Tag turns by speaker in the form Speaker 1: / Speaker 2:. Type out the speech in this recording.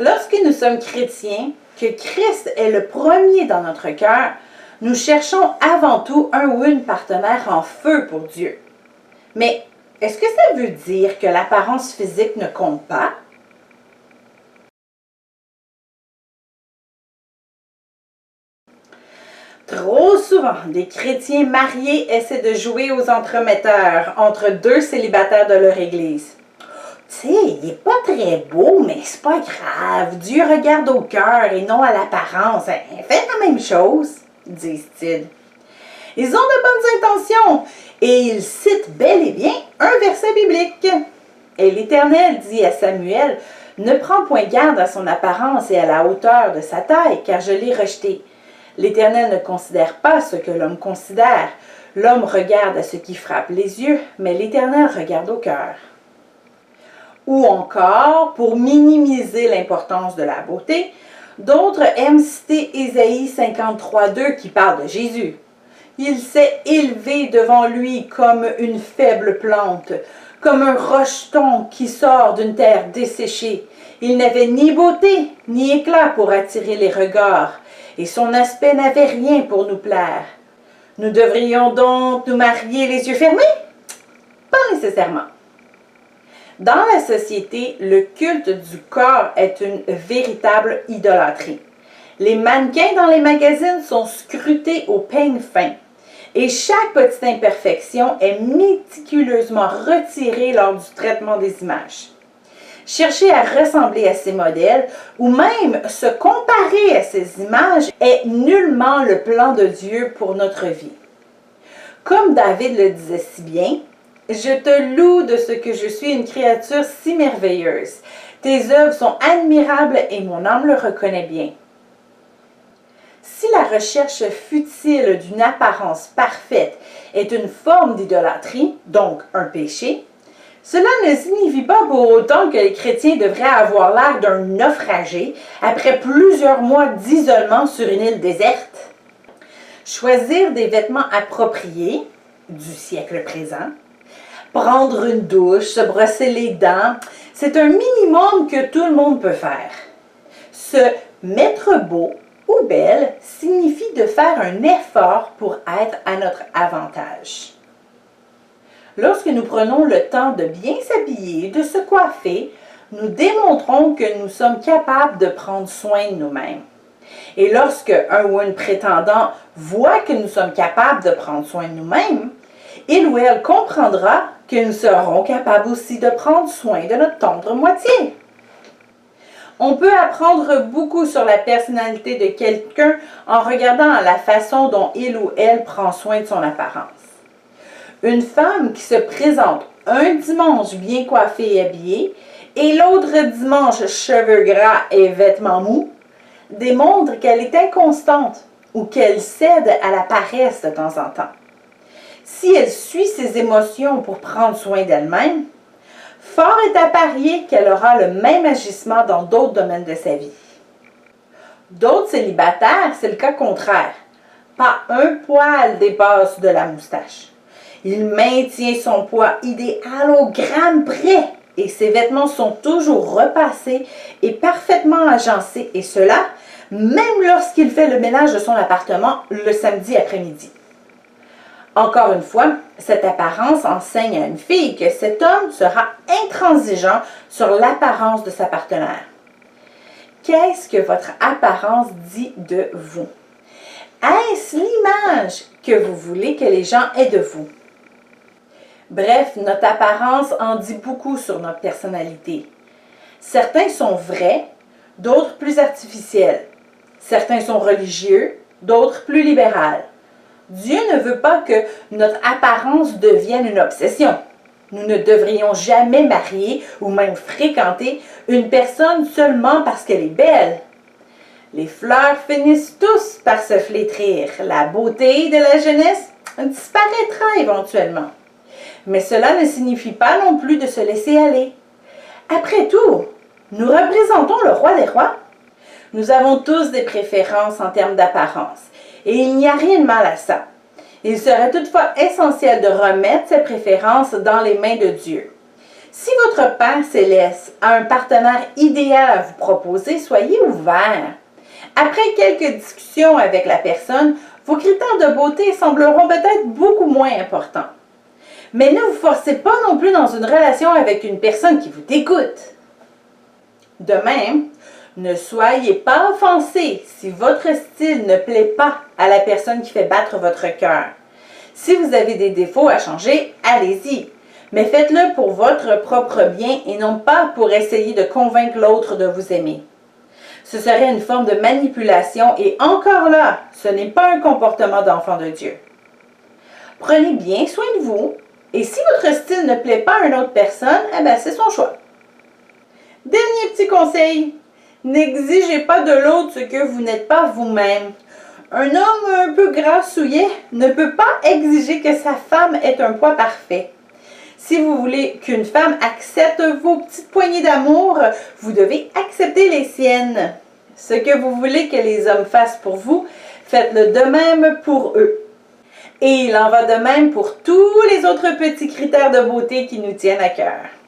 Speaker 1: Lorsque nous sommes chrétiens, que Christ est le premier dans notre cœur, nous cherchons avant tout un ou une partenaire en feu pour Dieu. Mais est-ce que ça veut dire que l'apparence physique ne compte pas? Trop souvent, des chrétiens mariés essaient de jouer aux entremetteurs entre deux célibataires de leur église. Sais, il n'est pas très beau, mais c'est pas grave. Dieu regarde au cœur et non à l'apparence. Faites la même chose, disent-ils. Ils ont de bonnes intentions et ils citent bel et bien un verset biblique. Et l'Éternel dit à Samuel, Ne prends point garde à son apparence et à la hauteur de sa taille, car je l'ai rejeté. L'Éternel ne considère pas ce que l'homme considère. L'homme regarde à ce qui frappe les yeux, mais l'Éternel regarde au cœur. Ou encore, pour minimiser l'importance de la beauté, d'autres aiment citer Ésaïe 53.2 qui parle de Jésus. Il s'est élevé devant lui comme une faible plante, comme un rocheton qui sort d'une terre desséchée. Il n'avait ni beauté ni éclat pour attirer les regards, et son aspect n'avait rien pour nous plaire. Nous devrions donc nous marier les yeux fermés? Pas nécessairement. Dans la société, le culte du corps est une véritable idolâtrie. Les mannequins dans les magazines sont scrutés au peigne fin et chaque petite imperfection est méticuleusement retirée lors du traitement des images. Chercher à ressembler à ces modèles ou même se comparer à ces images est nullement le plan de Dieu pour notre vie. Comme David le disait si bien, je te loue de ce que je suis une créature si merveilleuse. Tes œuvres sont admirables et mon âme le reconnaît bien. Si la recherche futile d'une apparence parfaite est une forme d'idolâtrie, donc un péché, cela ne signifie pas pour autant que les chrétiens devraient avoir l'air d'un naufragé après plusieurs mois d'isolement sur une île déserte. Choisir des vêtements appropriés du siècle présent, prendre une douche, se brosser les dents, c'est un minimum que tout le monde peut faire. Se mettre beau ou belle signifie de faire un effort pour être à notre avantage. Lorsque nous prenons le temps de bien s'habiller, de se coiffer, nous démontrons que nous sommes capables de prendre soin de nous-mêmes. Et lorsque un ou une prétendant voit que nous sommes capables de prendre soin de nous-mêmes, il ou elle comprendra que nous serons capables aussi de prendre soin de notre tendre moitié. On peut apprendre beaucoup sur la personnalité de quelqu'un en regardant la façon dont il ou elle prend soin de son apparence. Une femme qui se présente un dimanche bien coiffée et habillée et l'autre dimanche cheveux gras et vêtements mous démontre qu'elle est inconstante ou qu'elle cède à la paresse de temps en temps. Si elle suit ses émotions pour prendre soin d'elle-même, Fort est à parier qu'elle aura le même agissement dans d'autres domaines de sa vie. D'autres célibataires, c'est le cas contraire. Pas un poil dépasse de la moustache. Il maintient son poids idéal au gramme près et ses vêtements sont toujours repassés et parfaitement agencés et cela même lorsqu'il fait le ménage de son appartement le samedi après-midi. Encore une fois, cette apparence enseigne à une fille que cet homme sera intransigeant sur l'apparence de sa partenaire. Qu'est-ce que votre apparence dit de vous? Est-ce l'image que vous voulez que les gens aient de vous? Bref, notre apparence en dit beaucoup sur notre personnalité. Certains sont vrais, d'autres plus artificiels. Certains sont religieux, d'autres plus libérales. Dieu ne veut pas que notre apparence devienne une obsession. Nous ne devrions jamais marier ou même fréquenter une personne seulement parce qu'elle est belle. Les fleurs finissent tous par se flétrir. La beauté de la jeunesse disparaîtra éventuellement. Mais cela ne signifie pas non plus de se laisser aller. Après tout, nous représentons le roi des rois. Nous avons tous des préférences en termes d'apparence. Et il n'y a rien de mal à ça. Il serait toutefois essentiel de remettre ses préférences dans les mains de Dieu. Si votre Père céleste a un partenaire idéal à vous proposer, soyez ouvert. Après quelques discussions avec la personne, vos critères de beauté sembleront peut-être beaucoup moins importants. Mais ne vous forcez pas non plus dans une relation avec une personne qui vous dégoûte. De même, ne soyez pas offensé si votre style ne plaît pas à la personne qui fait battre votre cœur. Si vous avez des défauts à changer, allez-y. Mais faites-le pour votre propre bien et non pas pour essayer de convaincre l'autre de vous aimer. Ce serait une forme de manipulation et encore là, ce n'est pas un comportement d'enfant de Dieu. Prenez bien soin de vous et si votre style ne plaît pas à une autre personne, eh ben c'est son choix. Dernier petit conseil, n'exigez pas de l'autre ce que vous n'êtes pas vous-même. Un homme un peu grassouillet ne peut pas exiger que sa femme ait un poids parfait. Si vous voulez qu'une femme accepte vos petites poignées d'amour, vous devez accepter les siennes. Ce que vous voulez que les hommes fassent pour vous, faites-le de même pour eux. Et il en va de même pour tous les autres petits critères de beauté qui nous tiennent à cœur.